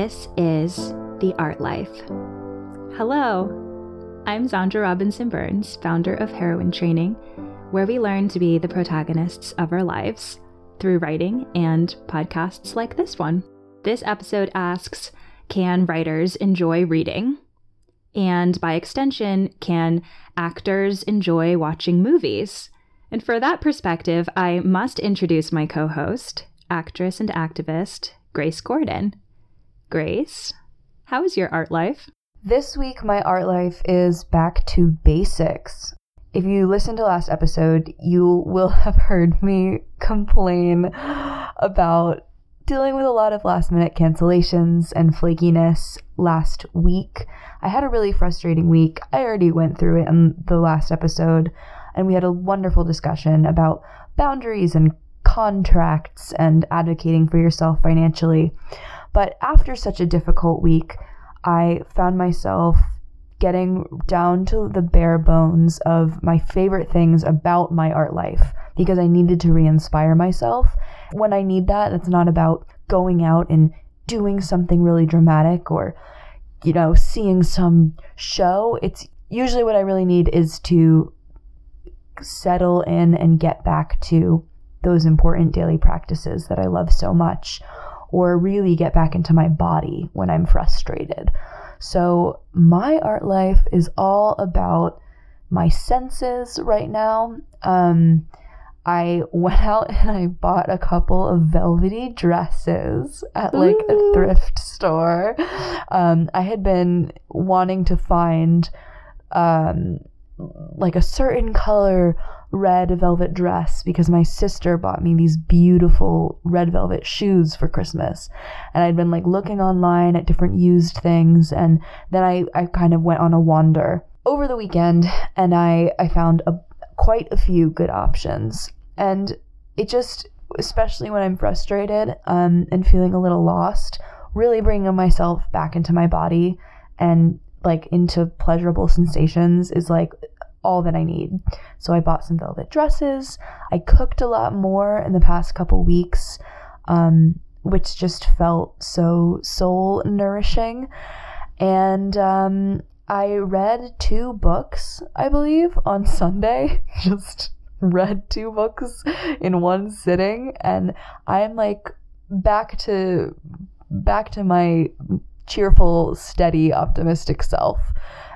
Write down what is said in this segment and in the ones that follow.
This is The Art Life. Hello, I'm Xandra Robinson Burns, founder of Heroine Training, where we learn to be the protagonists of our lives through writing and podcasts like this one. This episode asks Can writers enjoy reading? And by extension, can actors enjoy watching movies? And for that perspective, I must introduce my co host, actress and activist, Grace Gordon. Grace, how is your art life? This week, my art life is back to basics. If you listened to last episode, you will have heard me complain about dealing with a lot of last minute cancellations and flakiness last week. I had a really frustrating week. I already went through it in the last episode, and we had a wonderful discussion about boundaries and contracts and advocating for yourself financially. But after such a difficult week, I found myself getting down to the bare bones of my favorite things about my art life because I needed to re inspire myself. When I need that, it's not about going out and doing something really dramatic or, you know, seeing some show. It's usually what I really need is to settle in and get back to those important daily practices that I love so much, or really get back into my body when I'm frustrated. So, my art life is all about my senses right now. Um, I went out and I bought a couple of velvety dresses at like a thrift store. Um, I had been wanting to find um, like a certain color red velvet dress because my sister bought me these beautiful red velvet shoes for Christmas. And I'd been like looking online at different used things and then I, I kind of went on a wander over the weekend and I, I found a quite a few good options. And it just especially when I'm frustrated um, and feeling a little lost, really bringing myself back into my body and like into pleasurable sensations is like all that I need. So I bought some velvet dresses. I cooked a lot more in the past couple weeks, um, which just felt so soul nourishing. And um, I read two books, I believe, on Sunday. just read two books in one sitting, and I'm like back to back to my cheerful, steady, optimistic self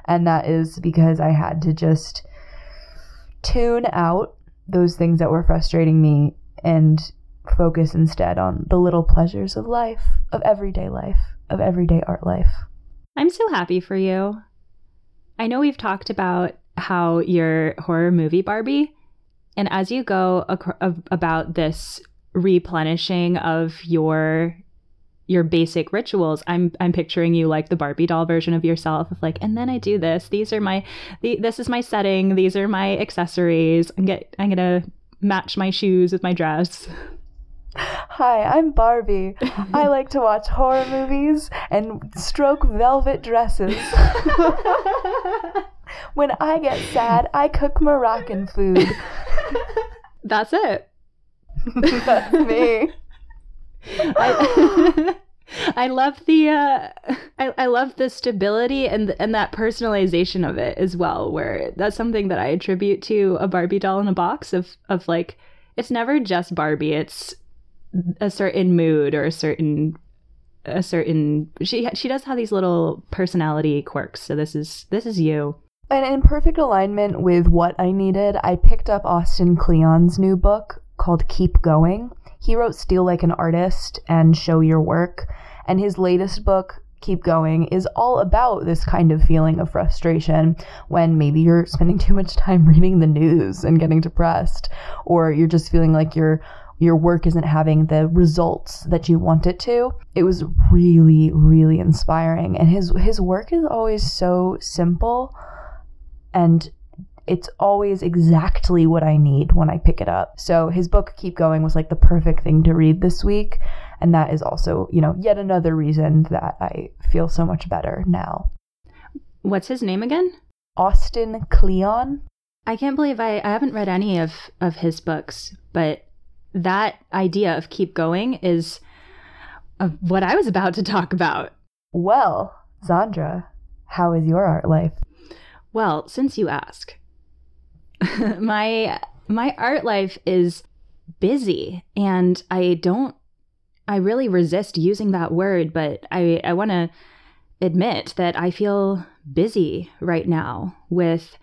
and that is because I had to just tune out those things that were frustrating me and focus instead on the little pleasures of life, of everyday life, of everyday art life. I'm so happy for you. I know we've talked about how you're horror movie Barbie, and as you go ac- about this replenishing of your your basic rituals i'm i'm picturing you like the barbie doll version of yourself of like and then i do this these are my the, this is my setting these are my accessories i'm get i'm gonna match my shoes with my dress Hi, I'm Barbie. I like to watch horror movies and stroke velvet dresses. when I get sad, I cook Moroccan food. That's it. That's me. I, I love the uh, I, I love the stability and and that personalization of it as well. Where that's something that I attribute to a Barbie doll in a box of of like it's never just Barbie. It's a certain mood or a certain a certain she she does have these little personality quirks. So this is this is you. And in perfect alignment with what I needed, I picked up Austin Kleon's new book called Keep Going he wrote Steal Like an Artist and Show Your Work, and his latest book, Keep Going, is all about this kind of feeling of frustration when maybe you're spending too much time reading the news and getting depressed, or you're just feeling like your your work isn't having the results that you want it to. It was really, really inspiring. And his his work is always so simple and it's always exactly what I need when I pick it up. So his book Keep Going was like the perfect thing to read this week, and that is also, you know, yet another reason that I feel so much better now. What's his name again? Austin Kleon. I can't believe I, I haven't read any of of his books, but that idea of keep going is of what I was about to talk about. Well, Xandra, how is your art life? Well, since you ask, my my art life is busy and I don't I really resist using that word, but I I want to admit that I feel busy right now with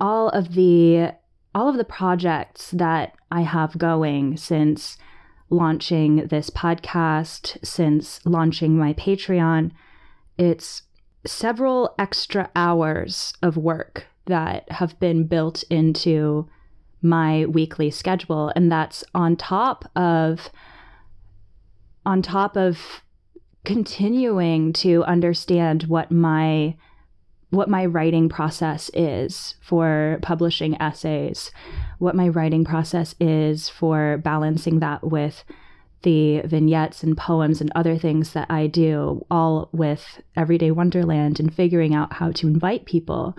all of the all of the projects that I have going since launching this podcast, since launching my Patreon. It's several extra hours of work that have been built into my weekly schedule and that's on top of on top of continuing to understand what my what my writing process is for publishing essays, what my writing process is for balancing that with the vignettes and poems and other things that I do, all with Everyday Wonderland and figuring out how to invite people.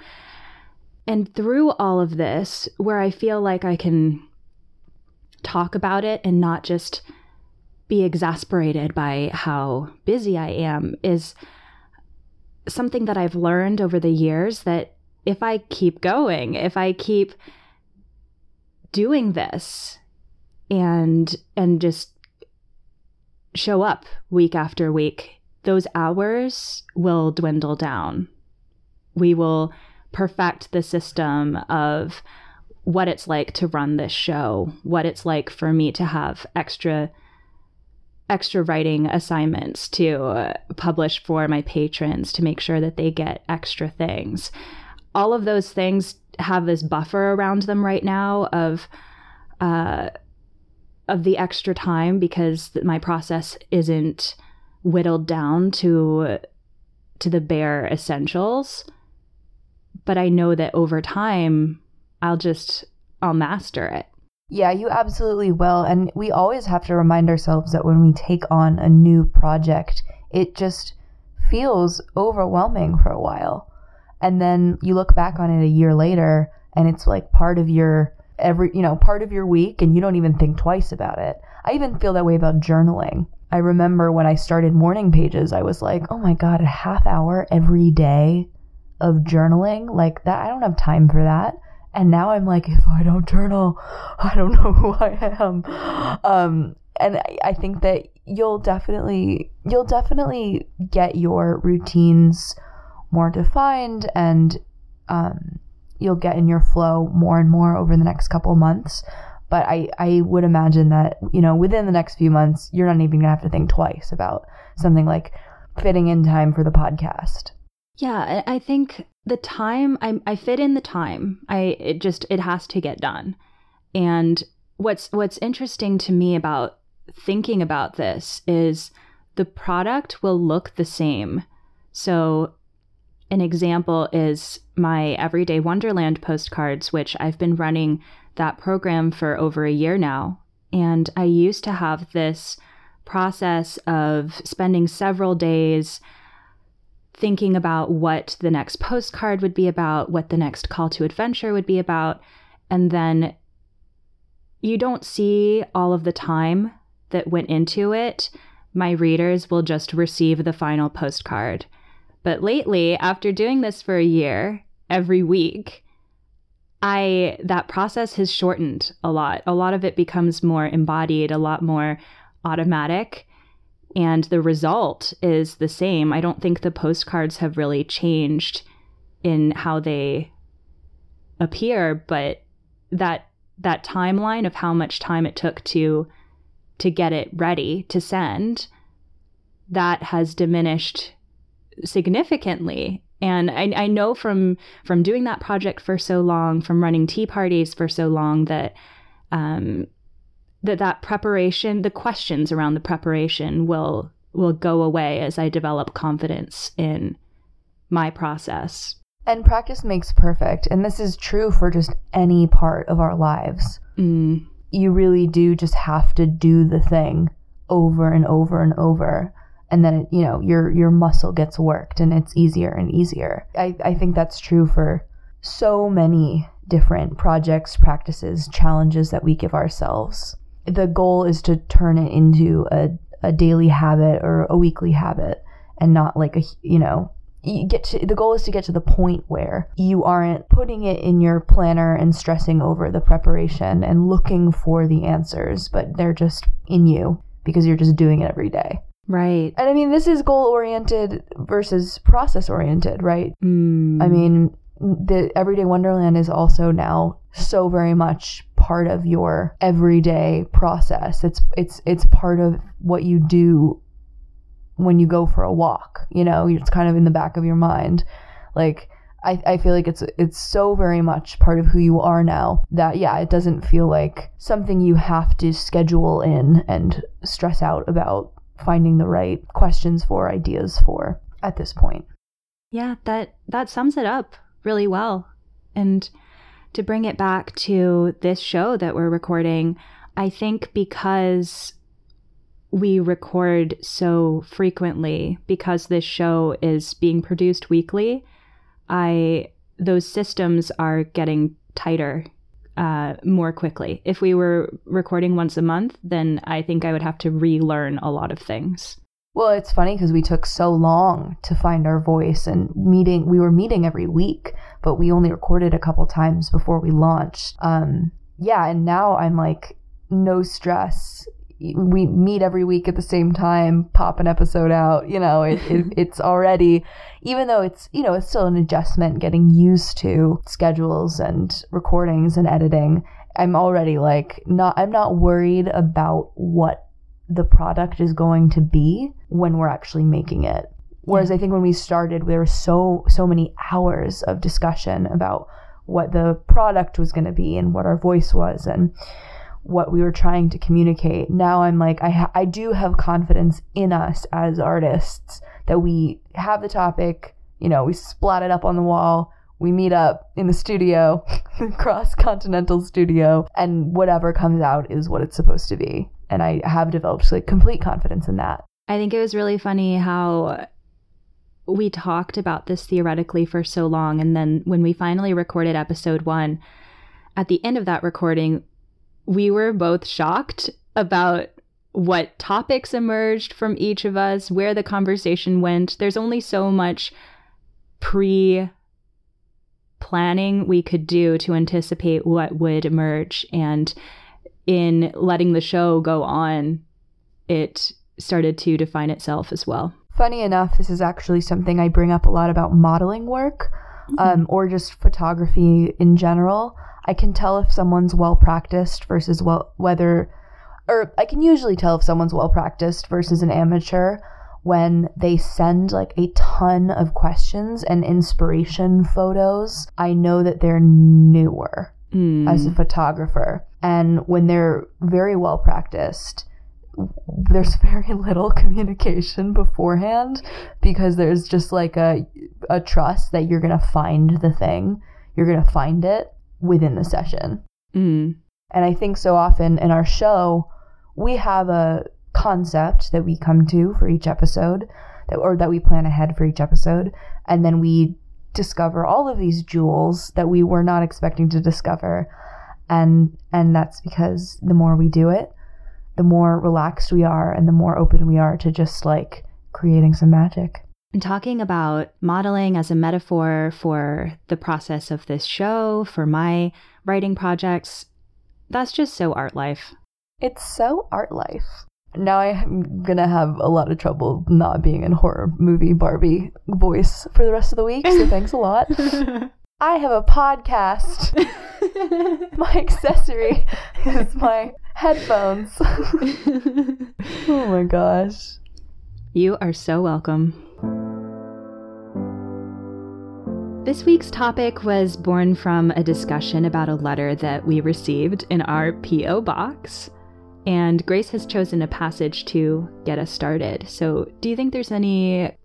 And through all of this, where I feel like I can talk about it and not just be exasperated by how busy I am, is something that I've learned over the years that if I keep going, if I keep doing this and and just show up week after week, those hours will dwindle down. We will perfect the system of what it's like to run this show, what it's like for me to have extra extra writing assignments to uh, publish for my patrons to make sure that they get extra things. All of those things have this buffer around them right now of uh, of the extra time because my process isn't whittled down to to the bare essentials. But I know that over time I'll just I'll master it. Yeah, you absolutely will. And we always have to remind ourselves that when we take on a new project, it just feels overwhelming for a while. And then you look back on it a year later and it's like part of your every, you know, part of your week and you don't even think twice about it. I even feel that way about journaling. I remember when I started morning pages, I was like, "Oh my god, a half hour every day of journaling? Like that I don't have time for that." And now I'm like, if I don't journal, I don't know who I am. Um, and I, I think that you'll definitely you'll definitely get your routines more defined and um, you'll get in your flow more and more over the next couple months but I, I would imagine that you know within the next few months you're not even gonna have to think twice about something like fitting in time for the podcast yeah i think the time I, I fit in the time. I it just it has to get done. And what's what's interesting to me about thinking about this is the product will look the same. So an example is my everyday wonderland postcards which i've been running that program for over a year now. And i used to have this process of spending several days thinking about what the next postcard would be about, what the next call to adventure would be about, and then you don't see all of the time that went into it. My readers will just receive the final postcard. But lately, after doing this for a year, every week, I that process has shortened a lot. A lot of it becomes more embodied, a lot more automatic and the result is the same. I don't think the postcards have really changed in how they appear, but that that timeline of how much time it took to to get it ready to send that has diminished significantly and I, I know from from doing that project for so long from running tea parties for so long that um, that that preparation, the questions around the preparation will will go away as I develop confidence in my process. And practice makes perfect, and this is true for just any part of our lives. Mm. You really do just have to do the thing over and over and over and then it, you know your your muscle gets worked and it's easier and easier. I, I think that's true for so many different projects, practices, challenges that we give ourselves the goal is to turn it into a, a daily habit or a weekly habit and not like a, you know, you get to the goal is to get to the point where you aren't putting it in your planner and stressing over the preparation and looking for the answers, but they're just in you because you're just doing it every day. Right. And I mean, this is goal oriented versus process oriented, right? Mm. I mean, the Everyday Wonderland is also now so very much part of your everyday process. It's it's it's part of what you do when you go for a walk. You know, it's kind of in the back of your mind. Like I, I feel like it's it's so very much part of who you are now that yeah, it doesn't feel like something you have to schedule in and stress out about finding the right questions for, ideas for at this point. Yeah, that that sums it up really well. And to bring it back to this show that we're recording, I think because we record so frequently because this show is being produced weekly, I those systems are getting tighter uh, more quickly. If we were recording once a month, then I think I would have to relearn a lot of things. Well, it's funny because we took so long to find our voice and meeting. We were meeting every week, but we only recorded a couple times before we launched. Um, yeah, and now I'm like, no stress. We meet every week at the same time, pop an episode out. You know, it, it, it's already, even though it's, you know, it's still an adjustment getting used to schedules and recordings and editing. I'm already like, not, I'm not worried about what the product is going to be when we're actually making it. Whereas Yeah. I think when we started, there were so so many hours of discussion about what the product was going to be and what our voice was and what we were trying to communicate. Now I'm like I ha- I do have confidence in us as artists that we have the topic, you know, we splat it up on the wall, we meet up in the studio, the cross continental studio, and whatever comes out is what it's supposed to be. And I have developed like complete confidence in that. I think it was really funny how we talked about this theoretically for so long. And then when we finally recorded episode one, at the end of that recording, we were both shocked about what topics emerged from each of us, where the conversation went. There's only so much pre planning we could do to anticipate what would emerge. And in letting the show go on, it started to define itself as well. Funny enough, this is actually something I bring up a lot about modeling work um, or just photography in general. I can tell if someone's well practiced versus well whether, or I can usually tell if someone's well practiced versus an amateur when they send like a ton of questions and inspiration photos. I know that they're newer Mm. as a photographer. And when they're very well practiced, there's very little communication beforehand because there's just like a a trust that you're gonna find the thing, you're gonna find it within the session. Mm. And I think so often in our show, we have a concept that we come to for each episode, that or that we plan ahead for each episode, and then we discover all of these jewels that we were not expecting to discover. And and that's because the more we do it, the more relaxed we are and the more open we are to just like creating some magic. And talking about modeling as a metaphor for the process of this show, for my writing projects, that's just so art life. It's so art life. Now I'm gonna have a lot of trouble not being in horror movie Barbie voice for the rest of the week, so thanks a lot. I have a podcast. My accessory is my headphones. oh my gosh. you are so welcome. This week's topic was born from a discussion about a letter that we received in our P.O. box. And Grace has chosen a passage to get us started. So, do you think there's any.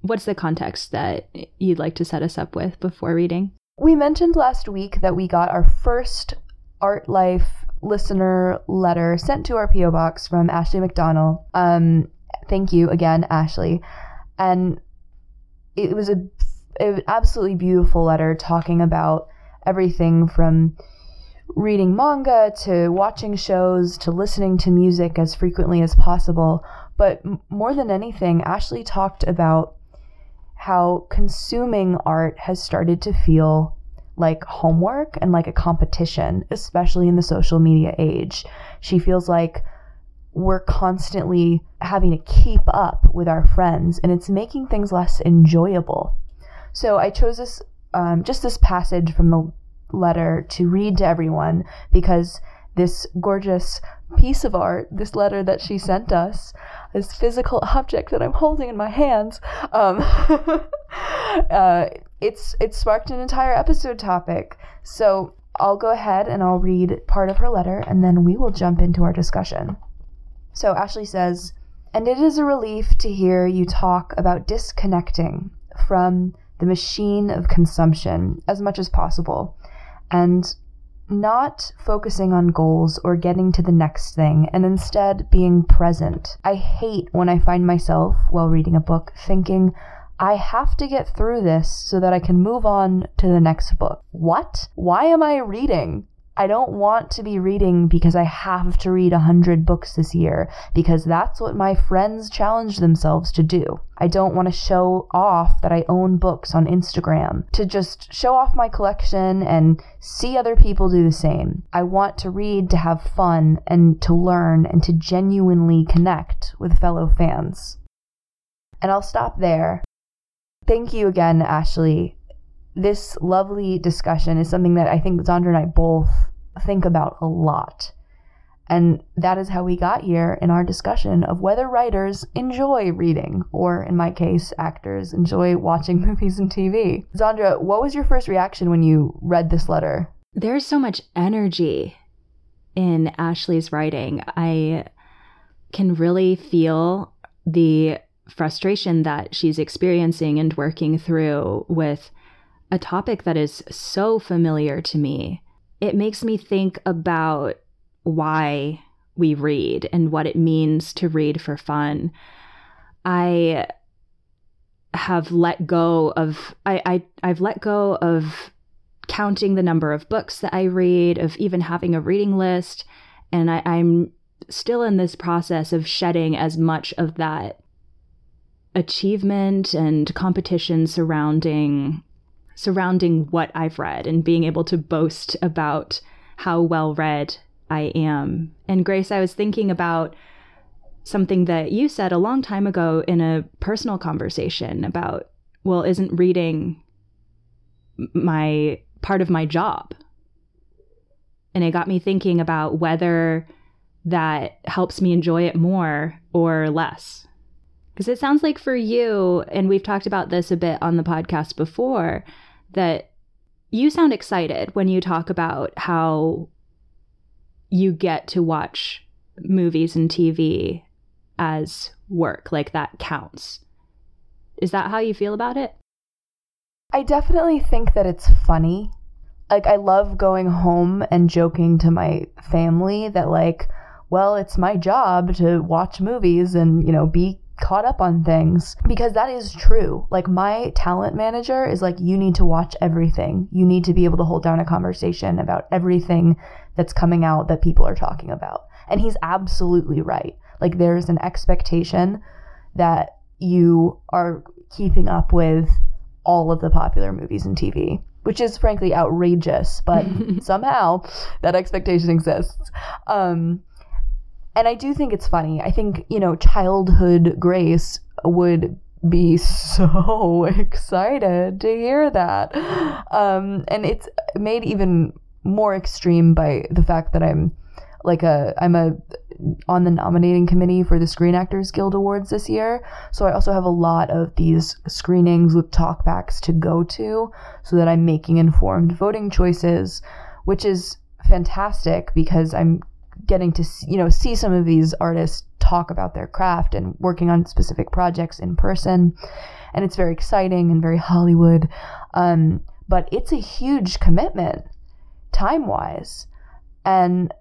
What's the context that you'd like to set us up with before reading? We mentioned last week that we got our first Art Life listener letter sent to our P.O. box from Ashley McDonald. Um, thank you again, Ashley. And it was a, an absolutely beautiful letter talking about everything from reading manga to watching shows to listening to music as frequently as possible, But more than anything, Ashley talked about how consuming art has started to feel like homework and like a competition, especially in the social media age. She feels like we're constantly having to keep up with our friends and it's making things less enjoyable. So I chose this, um, just this passage from the letter to read to everyone because this gorgeous piece of art, this letter that she sent us, this physical object that I'm holding in my hands, um, uh, it's it sparked an entire episode topic. So I'll go ahead and I'll read part of her letter, and then we will jump into our discussion. So Ashley says, and it is a relief to hear you talk about disconnecting from the machine of consumption as much as possible and not focusing on goals or getting to the next thing and instead being present. I hate when I find myself, while reading a book, thinking, I have to get through this so that I can move on to the next book. What? Why am I reading? I don't want to be reading because I have to read a hundred books this year because that's what my friends challenge themselves to do. I don't want to show off that I own books on Instagram to just show off my collection and see other people do the same. I want to read to have fun and to learn and to genuinely connect with fellow fans. And I'll stop there. Thank you again, Ashley, this lovely discussion is something that I think Xandra and I both think about a lot. And that is how we got here in our discussion of whether writers enjoy reading, or in my case, actors enjoy watching movies and TV. Xandra, what was your first reaction when you read this letter? There's so much energy in Ashley's writing. I can really feel the frustration that she's experiencing and working through with a topic that is so familiar to me. It makes me think about why we read and what it means to read for fun. I have let go of I, I I've let go of counting the number of books that I read, of even having a reading list, and I, I'm still in this process of shedding as much of that achievement and competition surrounding surrounding what I've read and being able to boast about how well read I am. And Grace, I was thinking about something that you said a long time ago in a personal conversation about, well, isn't reading my part of my job? And it got me thinking about whether that helps me enjoy it more or less. Because it sounds like for you, and we've talked about this a bit on the podcast before, that you sound excited when you talk about how you get to watch movies and TV as work, like that counts. Is that how you feel about it? I definitely think that it's funny. Like, I love going home and joking to my family that, like, well, it's my job to watch movies and, you know, be caught up on things because that is true. Like my talent manager is like you need to watch everything. You need to be able to hold down a conversation about everything that's coming out that people are talking about. And he's absolutely right. Like there's an expectation that you are keeping up with all of the popular movies and TV, which is frankly outrageous, but somehow that expectation exists. Um, and I do think it's funny. I think, you know, childhood Grace would be so excited to hear that. Um, and it's made even more extreme by the fact that I'm like a I'm a on the nominating committee for the Screen Actors Guild Awards this year. So I also have a lot of these screenings with talkbacks to go to so that I'm making informed voting choices, which is fantastic because I'm getting to you know see some of these artists talk about their craft and working on specific projects in person. And it's very exciting and very hollywood. Um, but it's a huge commitment time wise and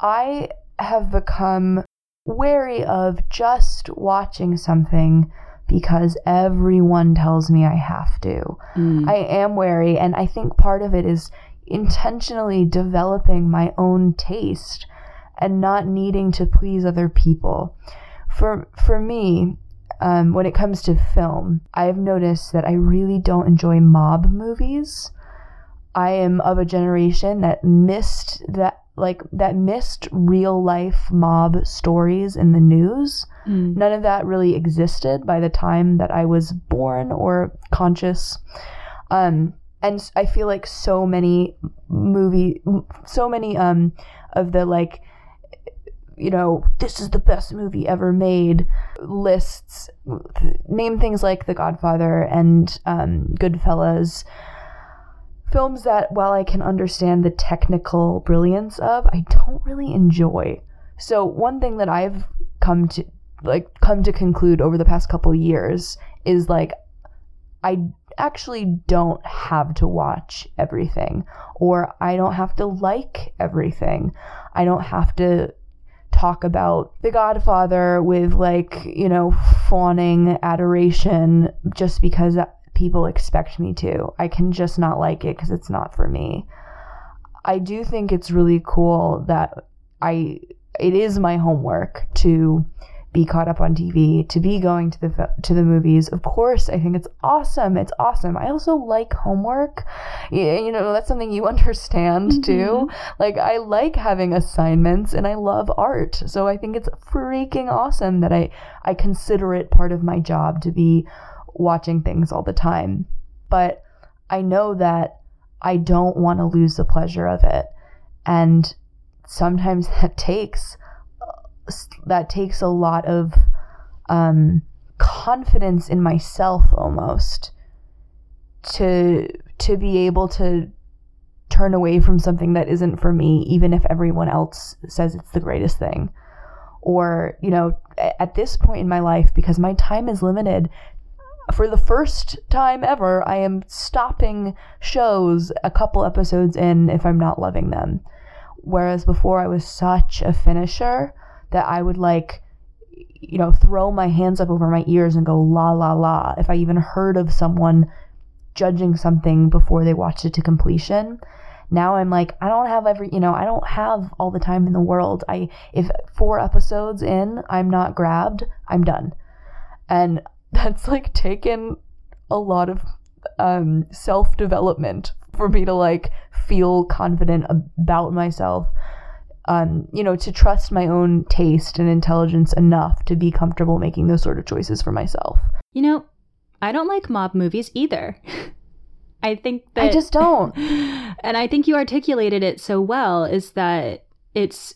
i have become wary of just watching something because everyone tells me i have to. Mm. i am wary and i think part of it is intentionally developing my own taste and not needing to please other people. for for me, um, when it comes to film, I've noticed that I really don't enjoy mob movies. I am of a generation that missed that like that missed real life mob stories in the news. Mm. None of that really existed by the time that I was born or conscious. Um, and I feel like so many movie, so many um of the like, you know, this is the best movie ever made lists name things like The Godfather and um, Goodfellas. Films that, while I can understand the technical brilliance of, I don't really enjoy. So one thing that I've come to like come to conclude over the past couple years is like I actually don't have to watch everything or I don't have to like everything. I don't have to talk about The Godfather with like, you know, fawning adoration just because people expect me to. I can just not like it because it's not for me. I do think it's really cool that I it is my homework to be caught up on TV, to be going to the to the movies. Of course, I think it's awesome. It's awesome. I also like homework. You know, that's something you understand mm-hmm. too. Like I like having assignments and I love art. So I think it's freaking awesome that I I consider it part of my job to be watching things all the time. But I know that I don't want to lose the pleasure of it. And sometimes that takes that takes a lot of um, confidence in myself almost to to be able to turn away from something that isn't for me even if everyone else says it's the greatest thing. Or you know at this point in my life because my time is limited for the first time ever i am stopping shows a couple episodes in if i'm not loving them. Whereas before i was such a finisher that I would like, you know, throw my hands up over my ears and go la la la if I even heard of someone judging something before they watched it to completion. Now I'm like, I don't have every, you know, I don't have all the time in the world. I if four episodes in, I'm not grabbed, I'm done. And that's like taken a lot of um self-development for me to like feel confident about myself um, you know, to trust my own taste and intelligence enough to be comfortable making those sort of choices for myself. You know, I don't like mob movies either. I think that I just don't. and I think you articulated it so well is that it's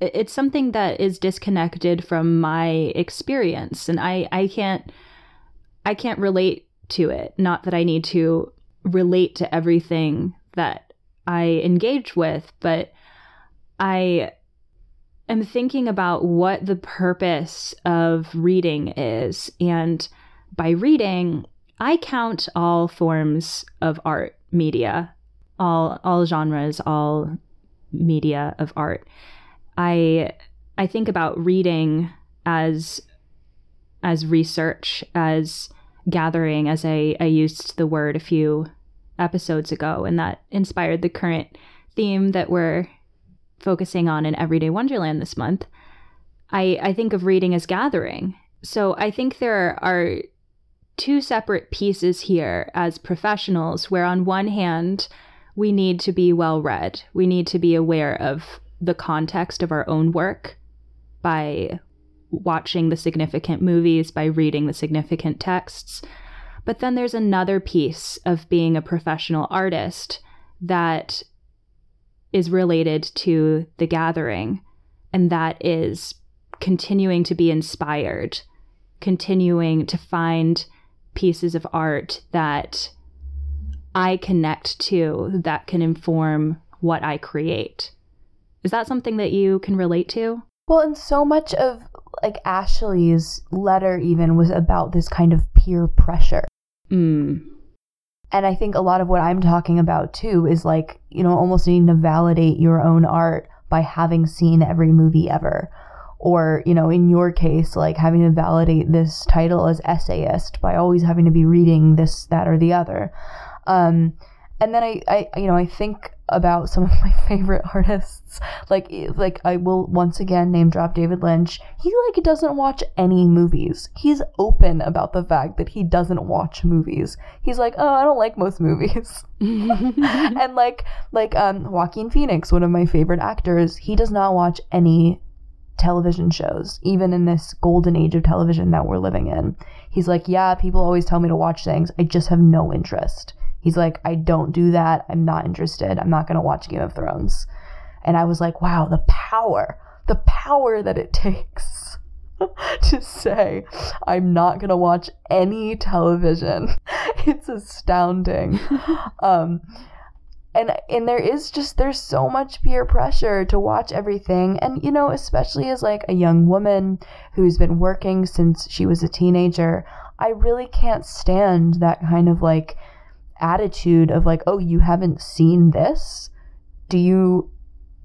it's something that is disconnected from my experience and I I can't I can't relate to it. Not that I need to relate to everything that I engage with, but I am thinking about what the purpose of reading is. And by reading, I count all forms of art media, all all genres, all media of art. I I think about reading as as research, as gathering, as I, I used the word a few episodes ago, and that inspired the current theme that we're focusing on in Everyday Wonderland this month, I, I think of reading as gathering. So I think there are two separate pieces here as professionals, where on one hand, we need to be well read. We need to be aware of the context of our own work by watching the significant movies, by reading the significant texts. But then there's another piece of being a professional artist that is related to the gathering, and that is continuing to be inspired, continuing to find pieces of art that I connect to that can inform what I create. Is that something that you can relate to? Well, and so much of like Ashley's letter even was about this kind of peer pressure. Mm. And I think a lot of what I'm talking about too is like, you know, almost needing to validate your own art by having seen every movie ever. Or, you know, in your case, like having to validate this title as essayist by always having to be reading this, that, or the other. Um, and then I, I, you know, I think about some of my favorite artists. Like like I will once again name drop David Lynch. He like doesn't watch any movies. He's open about the fact that he doesn't watch movies. He's like, "Oh, I don't like most movies." and like like um Joaquin Phoenix, one of my favorite actors, he does not watch any television shows, even in this golden age of television that we're living in. He's like, "Yeah, people always tell me to watch things. I just have no interest." He's like, I don't do that. I'm not interested. I'm not going to watch Game of Thrones. And I was like, wow, the power, the power that it takes to say, I'm not going to watch any television. It's astounding. um, and and there is just there's so much peer pressure to watch everything and you know especially as like a young woman who's been working since she was a teenager i really can't stand that kind of like attitude of like, oh, you haven't seen this? Do you,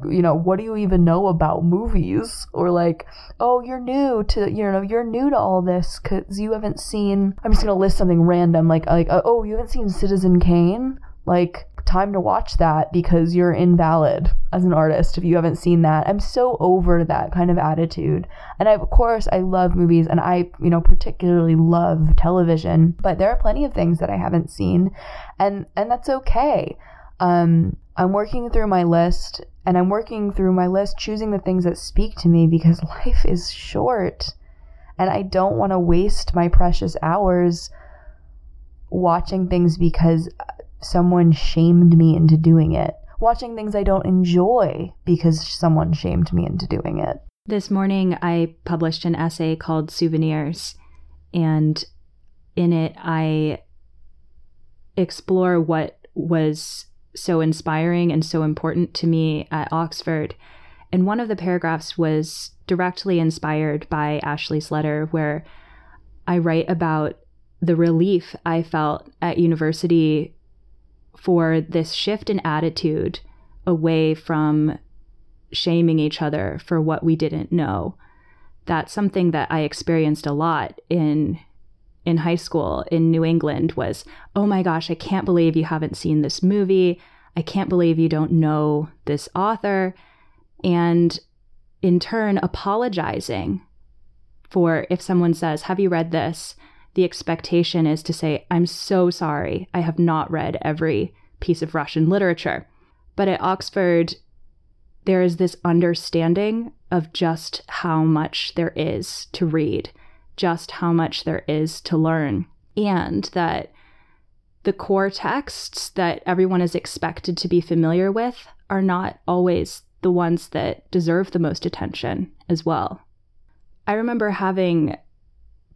you know, what do you even know about movies? Or like, oh, you're new to, you know, you're new to all this because you haven't seen. I'm just gonna list something random, like, like, oh, you haven't seen Citizen Kane, like time to watch that because you're invalid as an artist if you haven't seen that. I'm so over that kind of attitude. And I, of course, I love movies and I, you know, particularly love television, but there are plenty of things that I haven't seen and and that's okay. Um I'm working through my list and I'm working through my list choosing the things that speak to me because life is short and I don't want to waste my precious hours watching things because someone shamed me into doing it. Watching things I don't enjoy because someone shamed me into doing it. This morning, I published an essay called Souvenirs, and in it, I explore what was so inspiring and so important to me at Oxford. And one of the paragraphs was directly inspired by Ashley's letter, where I write about the relief I felt at university for this shift in attitude away from shaming each other for what we didn't know. That's something that I experienced a lot in in high school in New England was, "Oh my gosh, I can't believe you haven't seen this movie. I can't believe you don't know this author." And in turn apologizing for if someone says, "Have you read this?" The expectation is to say, I'm so sorry, I have not read every piece of Russian literature. But at Oxford, there is this understanding of just how much there is to read, just how much there is to learn, and that the core texts that everyone is expected to be familiar with are not always the ones that deserve the most attention as well. I remember having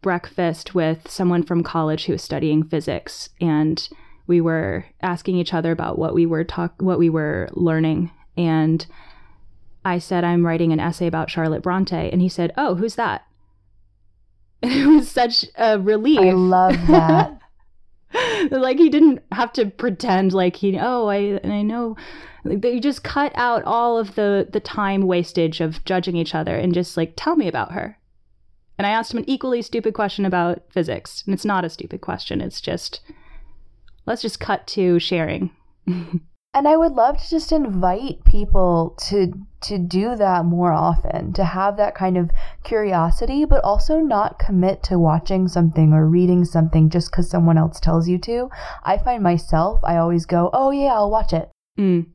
breakfast with someone from college who was studying physics and we were asking each other about what we were talk what we were learning and I said I'm writing an essay about Charlotte Bronte and he said, "Oh, who's that?" And it was such a relief. I love that. like he didn't have to pretend like he oh I and I know like they just cut out all of the the time wastage of judging each other and just like tell me about her and I asked him an equally stupid question about physics. And it's not a stupid question, it's just let's just cut to sharing. and I would love to just invite people to to do that more often, to have that kind of curiosity, but also not commit to watching something or reading something just because someone else tells you to. I find myself, I always go, oh yeah, I'll watch it. Mm.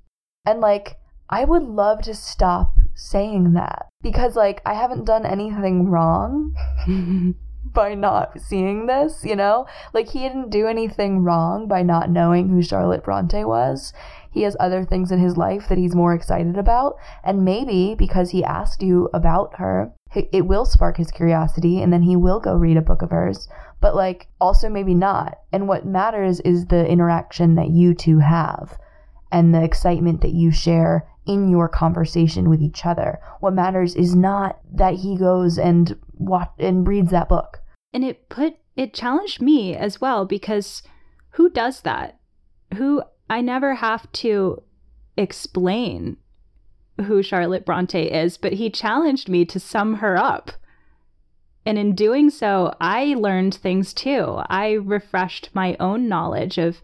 And like, I would love to stop saying that because like I haven't done anything wrong by not seeing this, you know? Like he didn't do anything wrong by not knowing who Charlotte Bronte was. He has other things in his life that he's more excited about, and maybe because he asked you about her, it will spark his curiosity and then he will go read a book of hers. But like also maybe not. And what matters is the interaction that you two have and the excitement that you share in your conversation with each other. What matters is not that he goes and watch and reads that book. And it put it challenged me as well because who does that? Who I never have to explain who Charlotte Bronte is, but he challenged me to sum her up. And in doing so, I learned things too. I refreshed my own knowledge of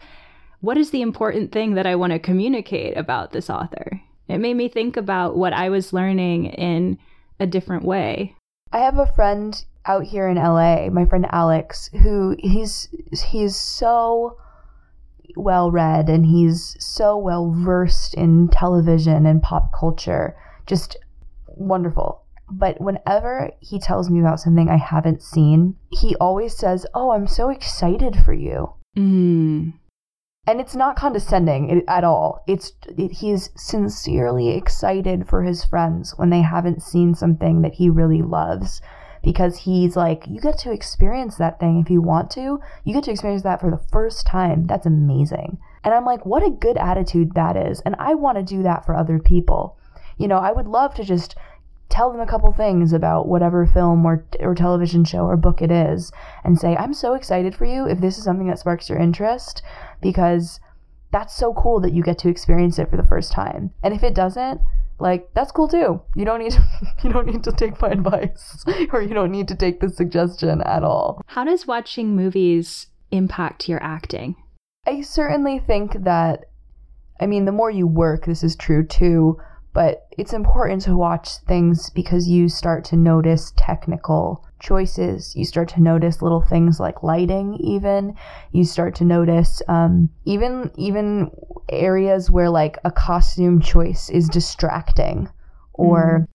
what is the important thing that I want to communicate about this author? It made me think about what I was learning in a different way. I have a friend out here in LA, my friend Alex, who he's he's so well read and he's so well versed in television and pop culture. Just wonderful. But whenever he tells me about something I haven't seen, he always says, Oh, I'm so excited for you. Mm. And it's not condescending at all. It's it, he's sincerely excited for his friends when they haven't seen something that he really loves because he's like, you get to experience that thing if you want to. You get to experience that for the first time. That's amazing. And I'm like, what a good attitude that is. And I want to do that for other people. You know, I would love to just tell them a couple things about whatever film or, or television show or book it is and say, I'm so excited for you if this is something that sparks your interest because that's so cool that you get to experience it for the first time. And if it doesn't, like that's cool too. You don't need to, you don't need to take my advice or you don't need to take the suggestion at all. How does watching movies impact your acting? I certainly think that I mean the more you work this is true too, but it's important to watch things because you start to notice technical choices. You start to notice little things like lighting, even. You start to notice um, even even areas where like a costume choice is distracting or mm.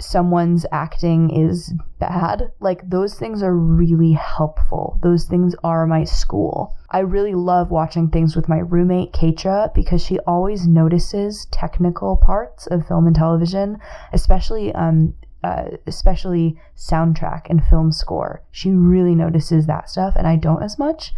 Someone's acting is bad. Like those things are really helpful. Those things are my school. I really love watching things with my roommate Keitra because she always notices technical parts of film and television, especially um, uh, especially soundtrack and film score. She really notices that stuff, and I don't as much.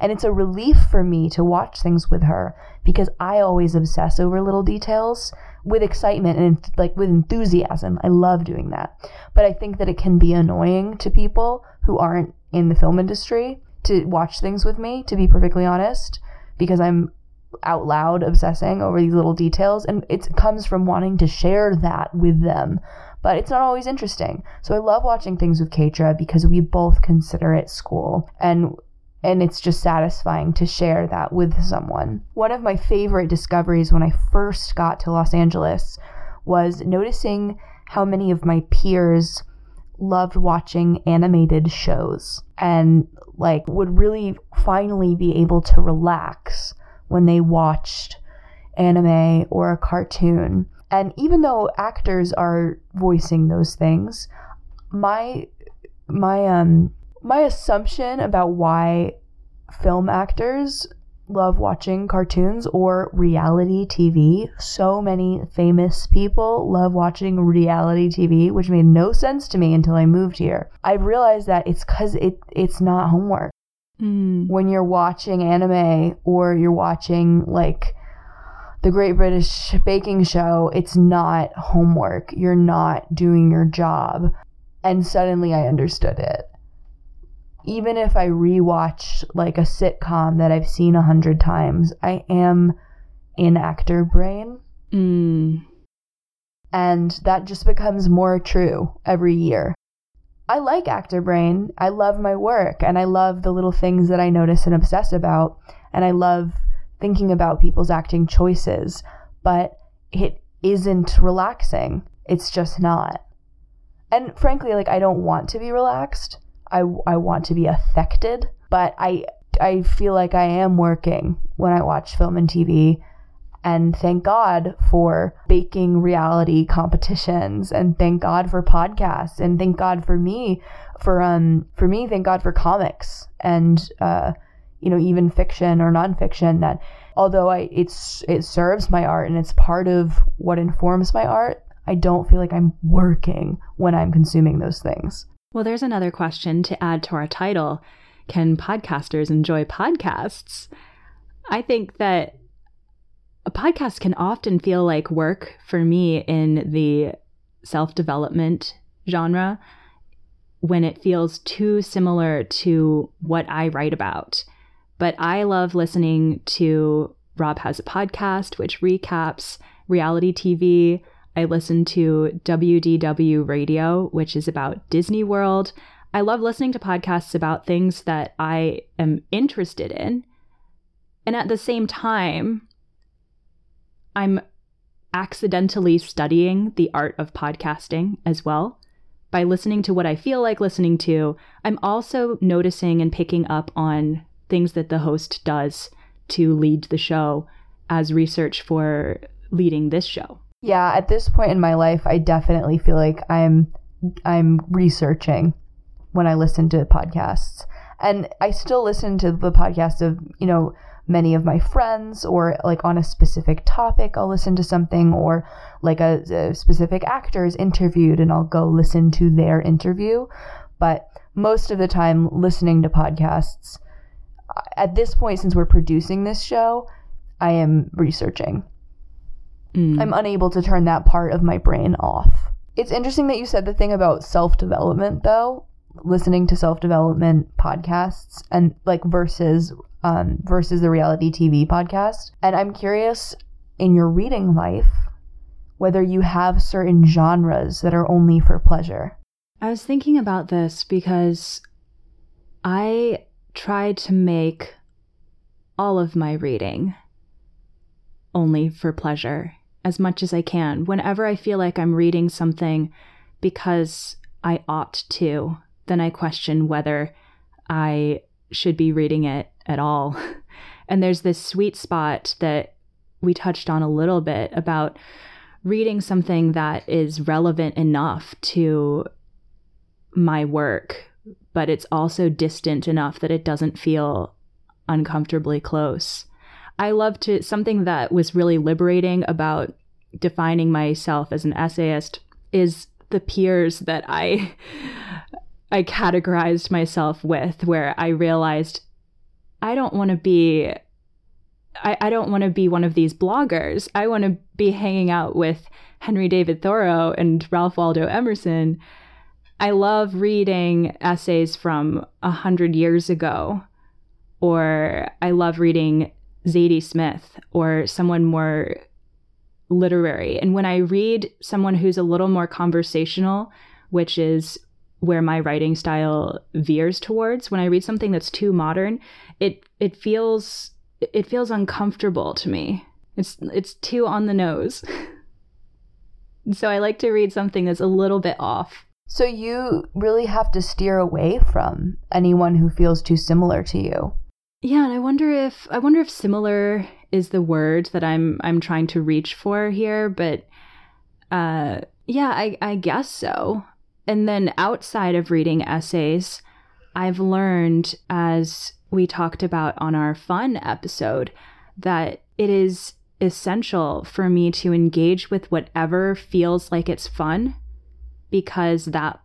And it's a relief for me to watch things with her because I always obsess over little details with excitement and like with enthusiasm. I love doing that. But I think that it can be annoying to people who aren't in the film industry to watch things with me, to be perfectly honest, because I'm out loud obsessing over these little details and it comes from wanting to share that with them but it's not always interesting so i love watching things with Keitra because we both consider it school and and it's just satisfying to share that with someone one of my favorite discoveries when i first got to los angeles was noticing how many of my peers loved watching animated shows and like would really finally be able to relax when they watched anime or a cartoon. And even though actors are voicing those things, my my um my assumption about why film actors love watching cartoons or reality TV. So many famous people love watching reality TV, which made no sense to me until I moved here. I realized that it's cuz it it's not homework. Mm. When you're watching anime or you're watching like the Great British Baking Show, it's not homework. You're not doing your job. And suddenly I understood it. Even if I rewatch like a sitcom that I've seen a hundred times, I am in actor brain. Mm. And that just becomes more true every year. I like actor brain. I love my work and I love the little things that I notice and obsess about. And I love thinking about people's acting choices, but it isn't relaxing. It's just not. And frankly, like I don't want to be relaxed. I, I want to be affected, but I I feel like I am working when I watch film and TV and thank God for baking reality competitions and thank God for podcasts and thank God for me for um for me thank God for comics and uh you know even fiction or nonfiction that although I it's it serves my art and it's part of what informs my art I don't feel like I'm working when I'm consuming those things. Well, there's another question to add to our title. Can podcasters enjoy podcasts? I think that a podcast can often feel like work for me in the self development genre when it feels too similar to what I write about. But I love listening to Rob Has a Podcast, which recaps reality TV. I listen to WDW Radio, which is about Disney World. I love listening to podcasts about things that I am interested in And at the same time, I'm accidentally studying the art of podcasting as well. By listening to what I feel like listening to, I'm also noticing and picking up on things that the host does to lead the show as research for leading this show. Yeah, at this point in my life, I definitely feel like I'm I'm researching when I listen to podcasts. And I still listen to the podcast of, you know, many of my friends or like on a specific topic I'll listen to something or like a, a specific actor is interviewed and I'll go listen to their interview. But most of the time listening to podcasts at this point since we're producing this show, I am researching. Mm. I'm unable to turn that part of my brain off. It's interesting that you said the thing about self development, though, listening to self development podcasts and like versus um, versus the reality TV podcast. And I'm curious in your reading life whether you have certain genres that are only for pleasure. I was thinking about this because I tried to make all of my reading only for pleasure as much as I can. Whenever I feel like I'm reading something because I ought to, then I question whether I should be reading it at all. And there's this sweet spot that we touched on a little bit about reading something that is relevant enough to my work, but it's also distant enough that it doesn't feel uncomfortably close. I love to something that was really liberating about defining myself as an essayist is the peers that I I categorized myself with where I realized I don't want to be I, I don't want to be one of these bloggers. I want to be hanging out with Henry David Thoreau and Ralph Waldo Emerson. I love reading essays from a hundred years ago, or I love reading Zadie Smith or someone more literary. And when I read someone who's a little more conversational, which is where my writing style veers towards, when I read something that's too modern, it it feels it feels uncomfortable to me. It's it's too on the nose. so I like to read something that's a little bit off. So you really have to steer away from anyone who feels too similar to you. Yeah, and I wonder if I wonder if similar is the word that I'm I'm trying to reach for here, but uh yeah, I I guess so. And then outside of reading essays, I've learned as we talked about on our fun episode that it is essential for me to engage with whatever feels like it's fun because that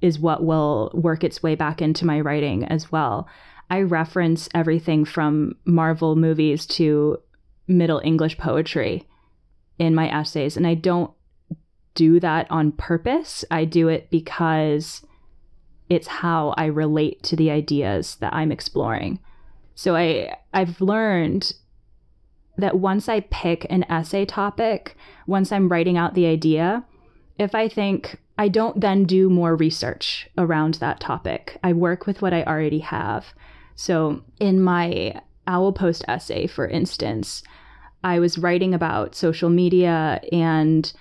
is what will work its way back into my writing as well. I reference everything from Marvel movies to Middle English poetry in my essays. And I don't do that on purpose. I do it because it's how I relate to the ideas that I'm exploring. So I I've learned that once I pick an essay topic, once I'm writing out the idea, if I think I don't then do more research around that topic. I work with what I already have. So, in my Owl Post essay, for instance, I was writing about social media and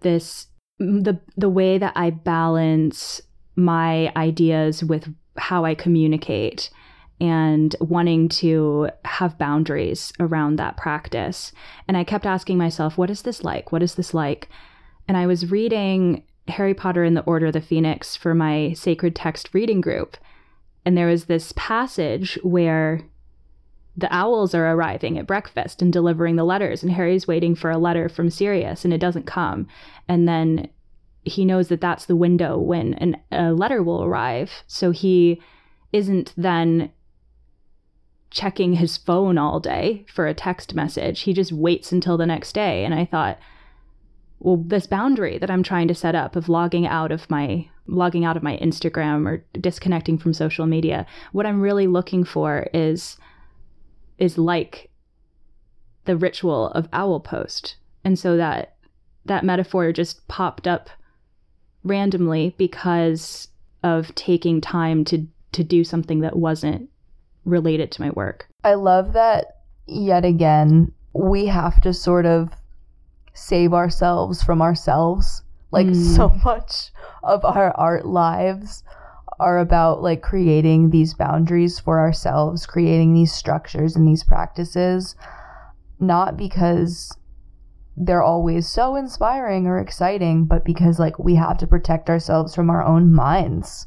this the the way that I balance my ideas with how I communicate and wanting to have boundaries around that practice. And I kept asking myself, what is this like? What is this like? And I was reading Harry Potter and the Order of the Phoenix for my sacred text reading group. And there is this passage where the owls are arriving at breakfast and delivering the letters, and Harry's waiting for a letter from Sirius, and it doesn't come. And then he knows that that's the window when an, a letter will arrive. So he isn't then checking his phone all day for a text message. He just waits until the next day. And I thought, well, this boundary that I'm trying to set up of logging out of my logging out of my Instagram or disconnecting from social media, what I'm really looking for is is like the ritual of owl post. And so that that metaphor just popped up randomly because of taking time to to do something that wasn't related to my work. I love that yet again, we have to sort of save ourselves from ourselves. Like Mm. so much of our art lives are about like creating these boundaries for ourselves, creating these structures and these practices, not because they're always so inspiring or exciting, but because like we have to protect ourselves from our own minds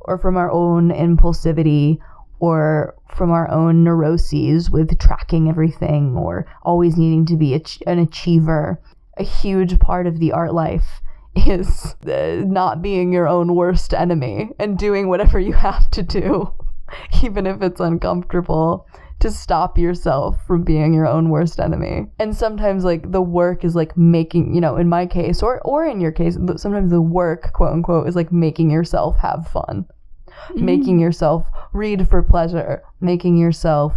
or from our own impulsivity or from our own neuroses with tracking everything or always needing to be an achiever. A huge part of the art life is uh, not being your own worst enemy and doing whatever you have to do, even if it's uncomfortable, to stop yourself from being your own worst enemy. And sometimes, like, the work is like making, you know, in my case, or, or in your case, sometimes the work, quote unquote, is like making yourself have fun making mm. yourself read for pleasure, making yourself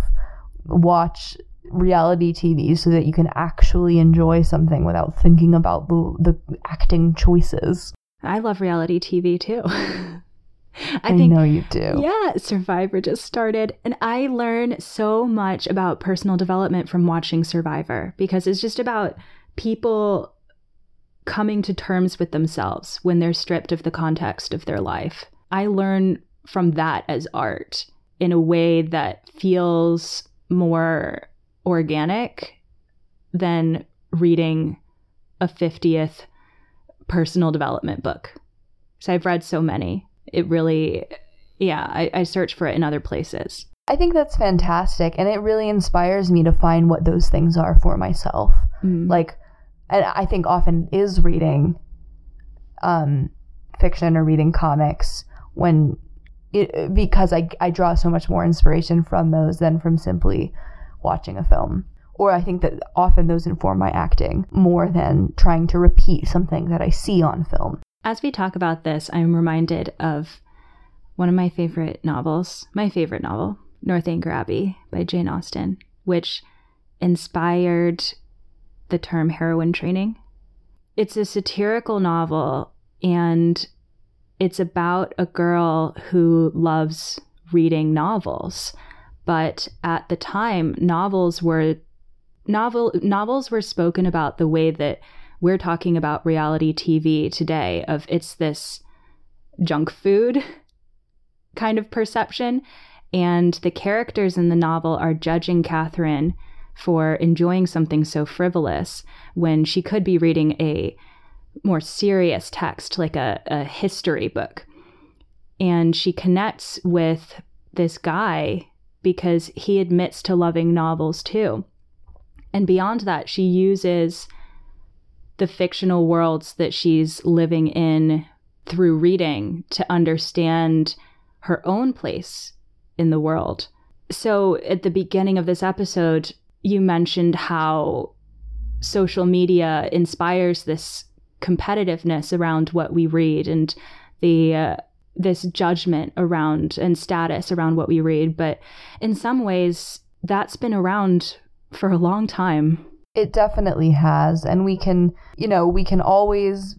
watch reality TV so that you can actually enjoy something without thinking about the, the acting choices. I love reality TV too. I, I, think know you do. Yeah, Survivor just started. And I learn so much about personal development from watching Survivor because it's just about people coming to terms with themselves when they're stripped of the context of their life. I learn from that as art in a way that feels more organic than reading a 50th personal development book. So I've read so many it really yeah I, I search for it in other places I think that's fantastic. And it really inspires me to find what those things are for myself. Mm. Like, and I think often is reading um, fiction or reading comics when it, because I, I draw so much more inspiration from those than from simply watching a film. Or I think that often those inform my acting more than trying to repeat something that I see on film. as we talk about this i'm reminded of one of my favorite novels my favorite novel northanger abbey by jane austen which inspired the term heroine training it's a satirical novel and it's about a girl who loves reading novels but at the time novels were novel novels were spoken about the way that we're talking about reality TV today of it's this junk food kind of perception and the characters in the novel are judging Catherine for enjoying something so frivolous when she could be reading a more serious text like a, a history book and she connects with this guy because he admits to loving novels too and beyond that she uses the fictional worlds that she's living in through reading to understand her own place in the world. So, at the beginning of this episode, you mentioned how social media inspires this competitiveness around what we read and the uh, this judgment around and status around what we read, but in some ways that's been around for a long time. It definitely has. And we can, you know, we can always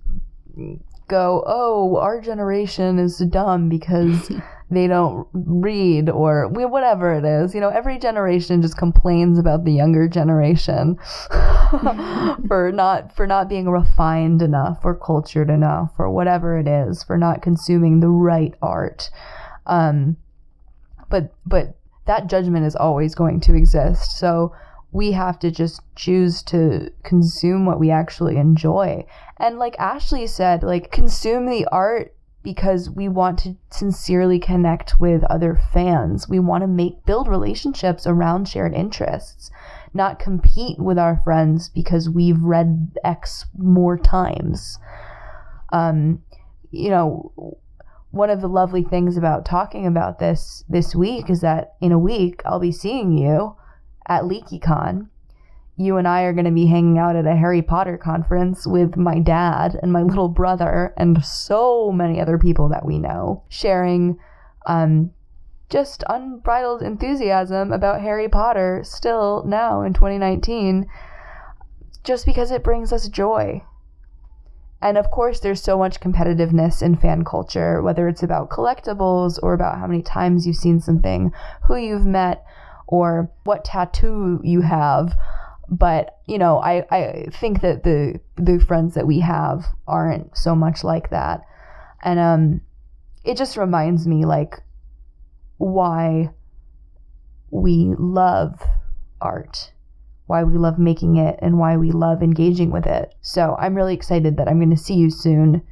go, oh, our generation is dumb because they don't read or whatever it is. You know, every generation just complains about the younger generation for not for not being refined enough or cultured enough or whatever it is, for not consuming the right art. Um but but that judgment is always going to exist. So we have to just choose to consume what we actually enjoy. And like Ashley said, like consume the art because we want to sincerely connect with other fans. We want to make build relationships around shared interests, not compete with our friends because we've read X more times. Um, you know, one of the lovely things about talking about this this week is that in a week I'll be seeing you at LeakyCon. You and I are going to be hanging out at a Harry Potter conference with my dad and my little brother and so many other people that we know, sharing um, just unbridled enthusiasm about Harry Potter still now in 2019, just because it brings us joy. And of course, there's so much competitiveness in fan culture, whether it's about collectibles or about how many times you've seen something, who you've met, or what tattoo you have. But, you know, I, I think that the the friends that we have aren't so much like that. And um it just reminds me like why we love art why we love making it and why we love engaging with it. So I'm really excited that I'm going to see you soon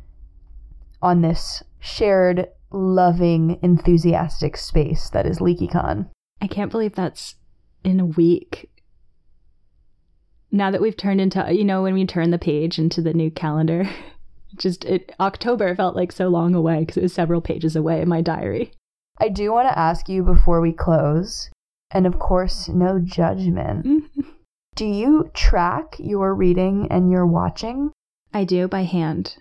on this shared, loving, enthusiastic space that is LeakyCon. I can't believe that's in a week. Now that we've turned into, you know, when we turn the page into the new calendar, just it, October felt like so long away because it was several pages away in my diary. I do want to ask you before we close, and of course, no judgment. Do you track your reading and your watching? I do by hand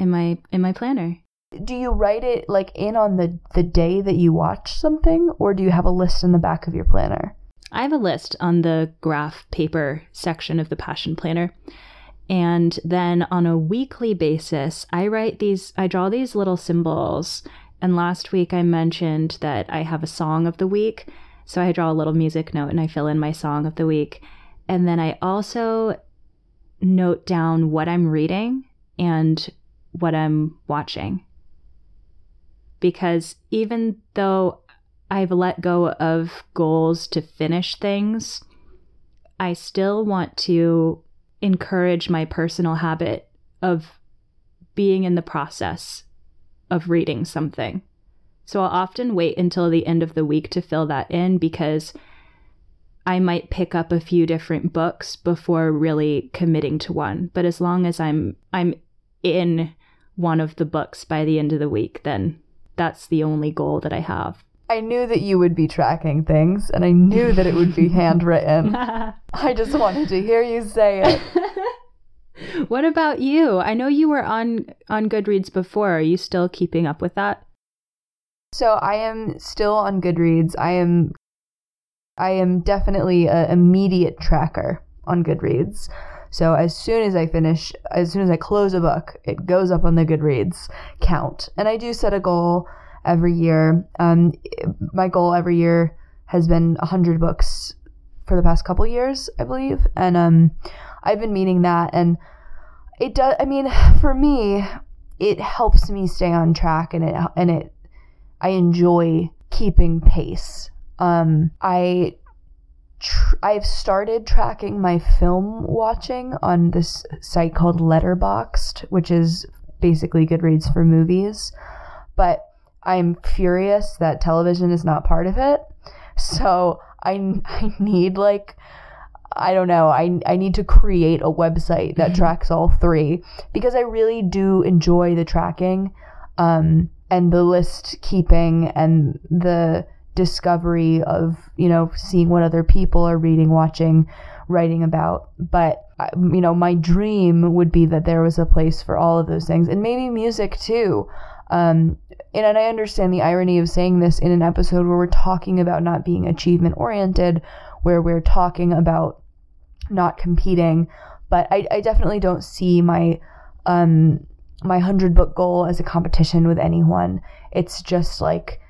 in my in my planner. Do you write it like in on the the day that you watch something or do you have a list in the back of your planner? I have a list on the graph paper section of the passion planner. And then on a weekly basis, I write these I draw these little symbols. And last week I mentioned that I have a song of the week. So I draw a little music note and I fill in my song of the week. And then I also note down what I'm reading and what I'm watching. Because even though I've let go of goals to finish things, I still want to encourage my personal habit of being in the process of reading something. So I'll often wait until the end of the week to fill that in because I might pick up a few different books before really committing to one. But as long as I'm I'm in one of the books by the end of the week, then that's the only goal that I have. I knew that you would be tracking things and I knew that it would be handwritten. I just wanted to hear you say it. what about you? I know you were on on Goodreads before. Are you still keeping up with that? So I am still on Goodreads. I am I am definitely an immediate tracker on Goodreads. So as soon as I finish, as soon as I close a book, it goes up on the Goodreads count. And I do set a goal every year. Um, my goal every year has been 100 books for the past couple years, I believe. And um, I've been meeting that. And it does, I mean, for me, it helps me stay on track and it, and it, I enjoy keeping pace um, I tr- I've started tracking my film watching on this site called Letterboxd, which is basically Goodreads for movies. But I'm furious that television is not part of it. So I, I need like I don't know. I I need to create a website that tracks all three because I really do enjoy the tracking um, and the list keeping and the discovery of, you know, seeing what other people are reading, watching, writing about. But, you know, my dream would be that there was a place for all of those things and maybe music too. Um, and, I understand the irony of saying this in an episode where we're talking about not being achievement oriented, where we're talking about not competing. But I, I definitely don't see my um, my hundred book goal as a competition with anyone. It's just like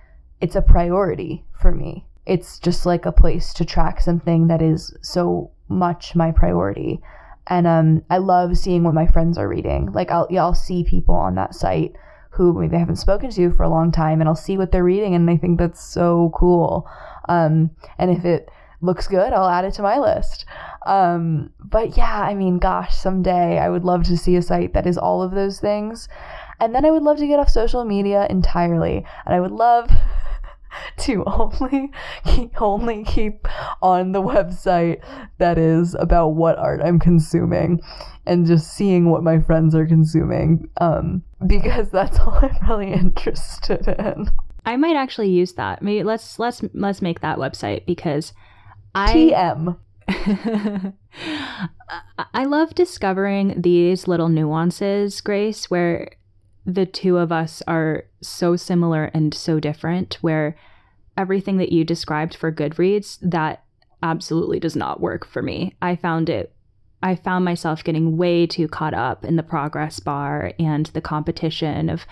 it's a priority for me. It's just like a place to track something that is so much my priority. And um, I love seeing what my friends are reading. Like I'll I'll see people on that site who maybe I haven't spoken to for a long time, and I'll see what they're reading, and I think that's so cool. Um, and if it looks good, I'll add it to my list. Um, but yeah, I mean, gosh, someday I would love to see a site that is all of those things. And then I would love to get off social media entirely. And I would love to only only keep on the website that is about what art I'm consuming and just seeing what my friends are consuming um, because that's all I'm really interested in. I might actually use that. Maybe let's let's let's make that website because I TM. I love discovering these little nuances, Grace, where the two of us are so similar and so different, where everything that you described for Goodreads, that absolutely does not work for me. I found it I found myself getting way too caught up in the progress bar and the competition of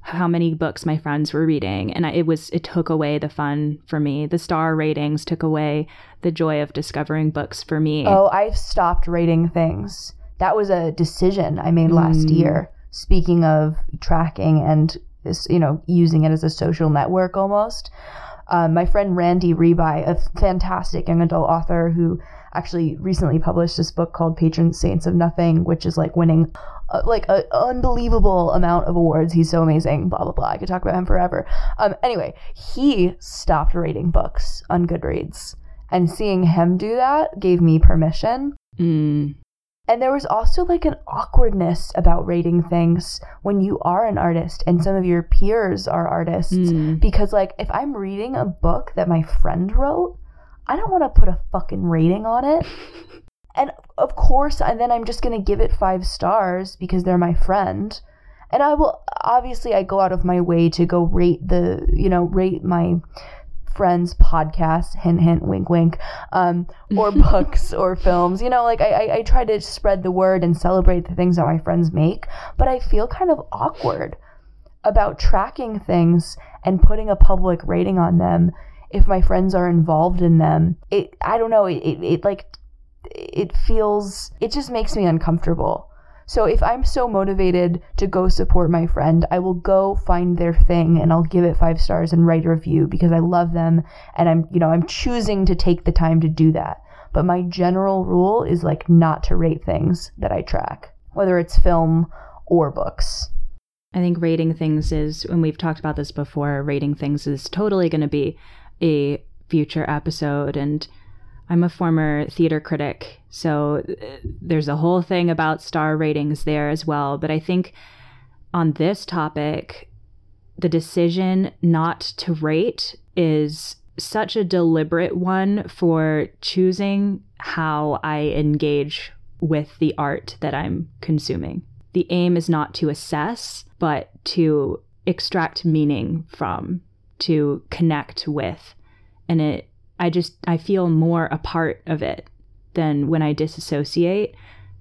how many books my friends were reading and I, it was it took away the fun for me the star ratings took away the joy of discovering books for me oh i've stopped rating things that was a decision i made last Mm. year speaking of tracking and you know using it as a social network almost. Um, my friend Randy Ribay a fantastic young adult author who actually recently published this book called patron saints of nothing which is like winning uh, like an unbelievable amount of awards. He's so amazing blah blah blah. I could talk about him forever. Um, anyway he stopped rating books on goodreads and seeing him do that gave me permission Mm. And there was also like an awkwardness about rating things when you are an artist and some of your peers are artists. Mm. Because, like, if I'm reading a book that my friend wrote, I don't want to put a fucking rating on it. And of course, and then I'm just going to give it five stars because they're my friend. And I will, obviously, I go out of my way to go rate the, you know, rate my friends' podcasts, hint, hint, wink, wink, um, or books or films. You know, like I, I, I try to spread the word and celebrate the things that my friends make, but I feel kind of awkward about tracking things and putting a public rating on them if my friends are involved in them. It, I don't know, it, it, it like, it feels, it just makes me uncomfortable. So if I'm so motivated to go support my friend, I will go find their thing and I'll give it 5 stars and write a review because I love them and I'm, you know, I'm choosing to take the time to do that. But my general rule is like not to rate things that I track, whether it's film or books. I think rating things is, and we've talked about this before, rating things is totally going to be a future episode. And I'm a former theater critic, so uh, there's a whole thing about star ratings there as well. But I think on this topic, the decision not to rate is such a deliberate one for choosing how I engage with the art that I'm consuming. The aim is not to assess, but to extract meaning from, to connect with. And it I just I feel more a part of it than when I disassociate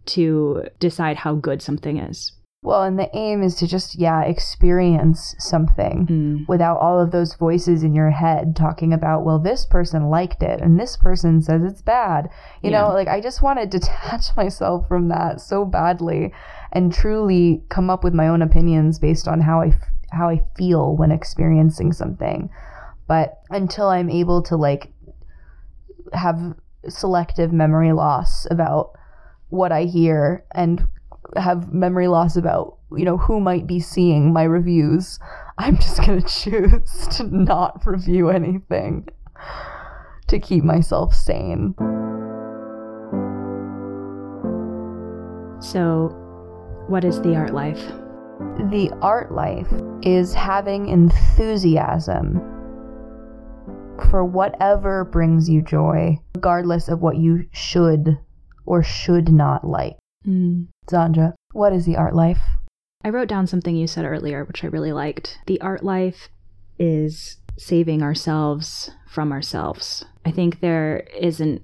to decide how good something is. Well, and the aim is to just, yeah, experience something Mm. without all of those voices in your head talking about, well, this person liked it and this person says it's bad. You Yeah. know, like I just want to detach myself from that so badly and truly come up with my own opinions based on how I f- how I feel when experiencing something. But until I'm able to like have selective memory loss about what I hear and have memory loss about you know who might be seeing my reviews i'm just going to choose to not review anything to keep myself sane So, what is the art life? the art life is having enthusiasm for whatever brings you joy regardless of what you should or should not like Mm. Xandra, what is the art life I wrote down something you said earlier, which I really liked. The art life is saving ourselves from ourselves. I think there is an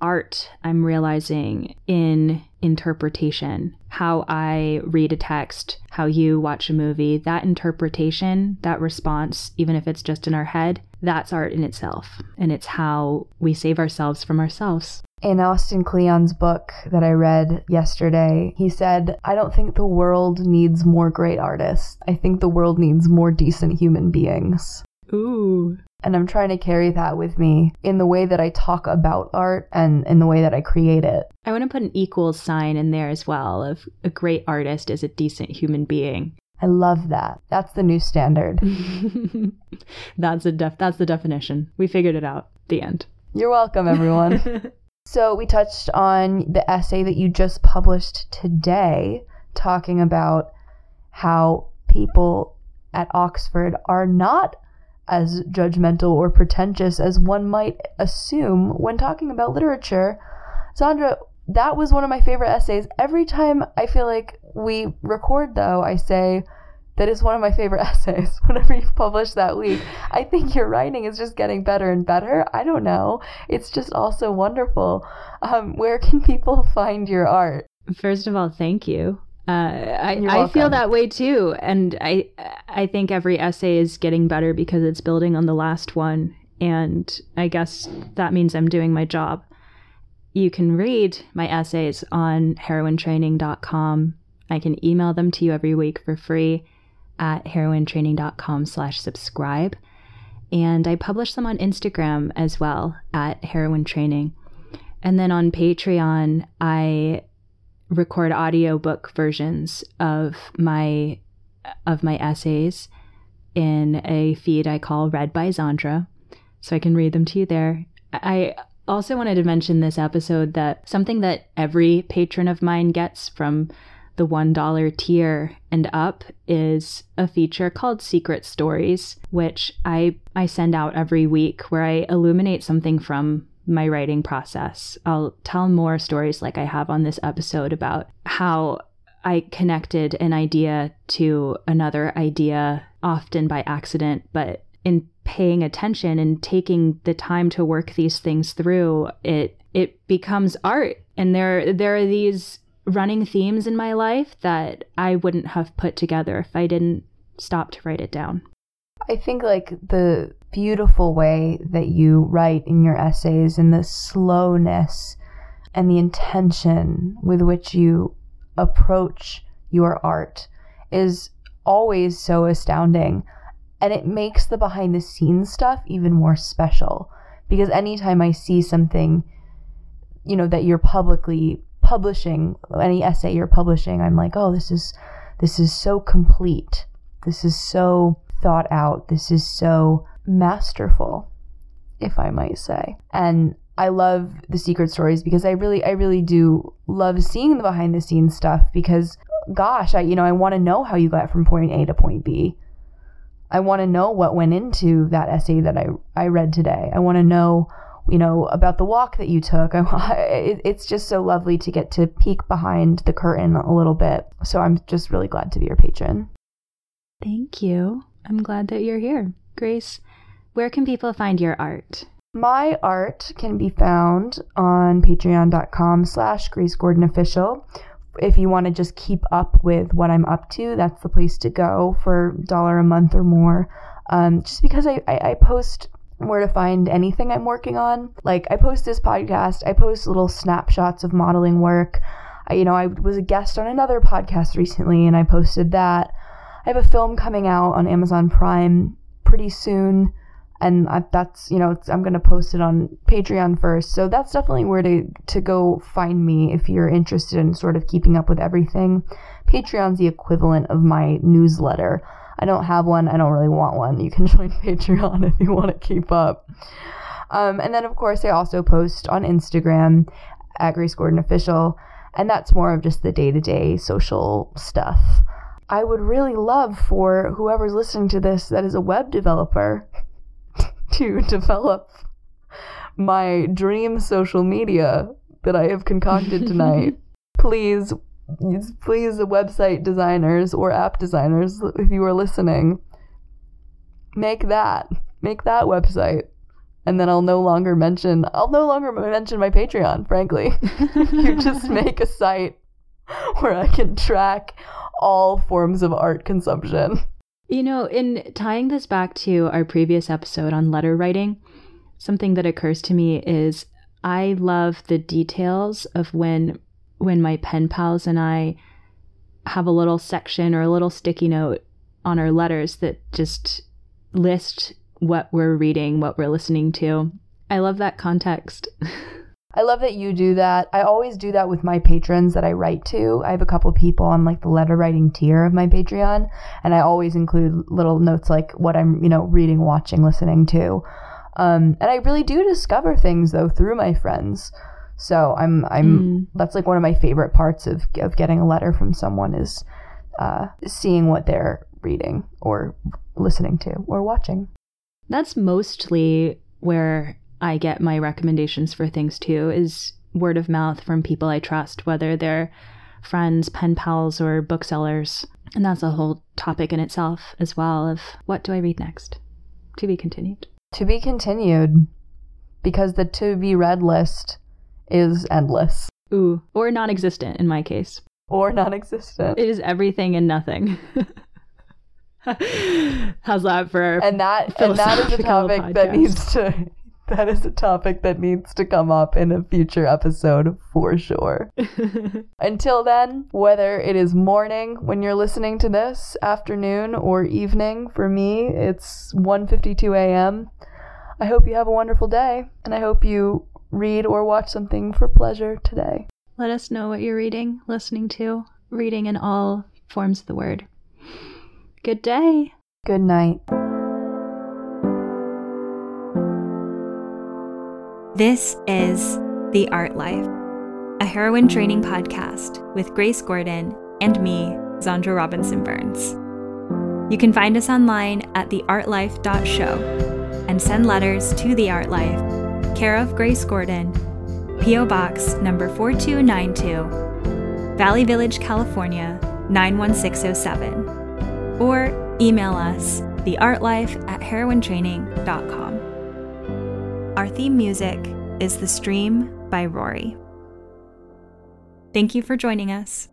art I'm realizing in interpretation. How I read a text, how you watch a movie, that interpretation, that response, even if it's just in our head, that's art in itself. And it's how we save ourselves from ourselves. In Austin Kleon's book that I read yesterday, he said, I don't think the world needs more great artists. I think the world needs more decent human beings. Ooh. And I'm trying to carry that with me in the way that I talk about art and in the way that I create it. I want to put an equal sign in there as well of a great artist is a decent human being. I love that. That's the new standard. that's a def- that's the definition. We figured it out. The end. You're welcome, everyone. so, we touched on the essay that you just published today, talking about how people at Oxford are not as judgmental or pretentious as one might assume when talking about literature. Xandra, that was one of my favorite essays. Every time I feel like we record, though, I say, that is one of my favorite essays. whenever you publish that week, I think your writing is just getting better and better. I don't know. It's just also wonderful. Um, where can people find your art? First of all, thank you. Uh, I, I feel that way too, and I I think every essay is getting better because it's building on the last one, and I guess that means I'm doing my job. You can read my essays on heroinetraining.com. I can email them to you every week for free at heroinetraining.com slash subscribe. And I publish them on Instagram as well at heroine training. And then on Patreon, I record audiobook versions of my of my essays in a feed I call Read by Xandra. So I can read them to you there. I also wanted to mention this episode that something that every patron of mine gets from the $1 tier and up is a feature called Secret Stories, which I, I send out every week where I illuminate something from my writing process. I'll tell more stories like I have on this episode about how I connected an idea to another idea, often by accident, but in paying attention and taking the time to work these things through, it it becomes art. And there there are these running themes in my life that I wouldn't have put together if I didn't stop to write it down. I think like the beautiful way that you write in your essays and the slowness and the intention with which you approach your art is always so astounding. And it makes the behind the scenes stuff even more special because anytime I see something, you know, that you're publicly publishing, any essay you're publishing, I'm like, oh, this is this is so complete. This is so thought out. This is so masterful, if I might say. And I love the secret stories because I really I really do love seeing the behind the scenes stuff because gosh, I you know, I want to know how you got from point A to point B. I want to know what went into that essay that I I read today. I want to know you know, about the walk that you took. I, it's just so lovely to get to peek behind the curtain a little bit. So I'm just really glad to be your patron. Thank you. I'm glad that you're here. Grace, where can people find your art? My art can be found on patreon.com slash Grace Gordon Official. If you want to just keep up with what I'm up to, that's the place to go for dollar a month or more. Um, just because I, I, I post where to find anything I'm working on. Like I post this podcast, I post little snapshots of modeling work. I, you know, I was a guest on another podcast recently and I posted that. I have a film coming out on Amazon Prime pretty soon and I, that's you know I'm gonna post it on Patreon first, so that's definitely where to to go find me if you're interested in sort of keeping up with everything. Patreon's the equivalent of my newsletter. I don't have one. I don't really want one. You can join Patreon if you want to keep up. Um, and then, of course, I also post on Instagram at Grace Gordon Official, and that's more of just the day to day social stuff. I would really love for whoever's listening to this that is a web developer to develop my dream social media that I have concocted tonight. Please please website designers or app designers if you are listening make that make that website. And then I'll no longer mention I'll no longer mention my Patreon frankly. You just make a site where I can track all forms of art consumption you know in tying this back to our previous episode on letter writing something that occurs to me is I love the details of when when my pen pals and I have a little section or a little sticky note on our letters that just list what we're reading, what we're listening to. I love that context. I love that you do that. I always do that with my patrons that I write to. I have a couple people on like the letter writing tier of my Patreon, and I always include little notes like what I'm, you know, reading, watching, listening to. Um, and I really do discover things though through my friends. So I'm I'm mm. that's like one of my favorite parts of of getting a letter from someone is uh, seeing what they're reading or listening to or watching. That's mostly where I get my recommendations for things too is word of mouth from people I trust, whether they're friends, pen pals, or booksellers. And that's a whole topic in itself as well of what do I read next? To be continued. To be continued, because the to be read list is endless Ooh, or non existent in my case. or non existent. It is everything and nothing. How's that for And that and that is a topic that needs to that is a topic that needs to come up in a future episode for sure. Until then, whether it is morning when you're listening to this, afternoon or evening, for me it's 1:52 a.m. I hope you have a wonderful day and I hope you read or watch something for pleasure today. Let us know what you're reading, listening to, reading in all forms of the word. Good day. Good night. This is The Art Life, a Heroine Training podcast with Grace Gordon and me, Xandra Robinson Burns. You can find us online at theartlife.show and send letters to The Art Life, care of Grace Gordon, P.O. Box number 4292, Valley Village, California 91607, or email us theartlife at heroinetraining.com. Our theme music is The Stream by Rorie. Thank you for joining us.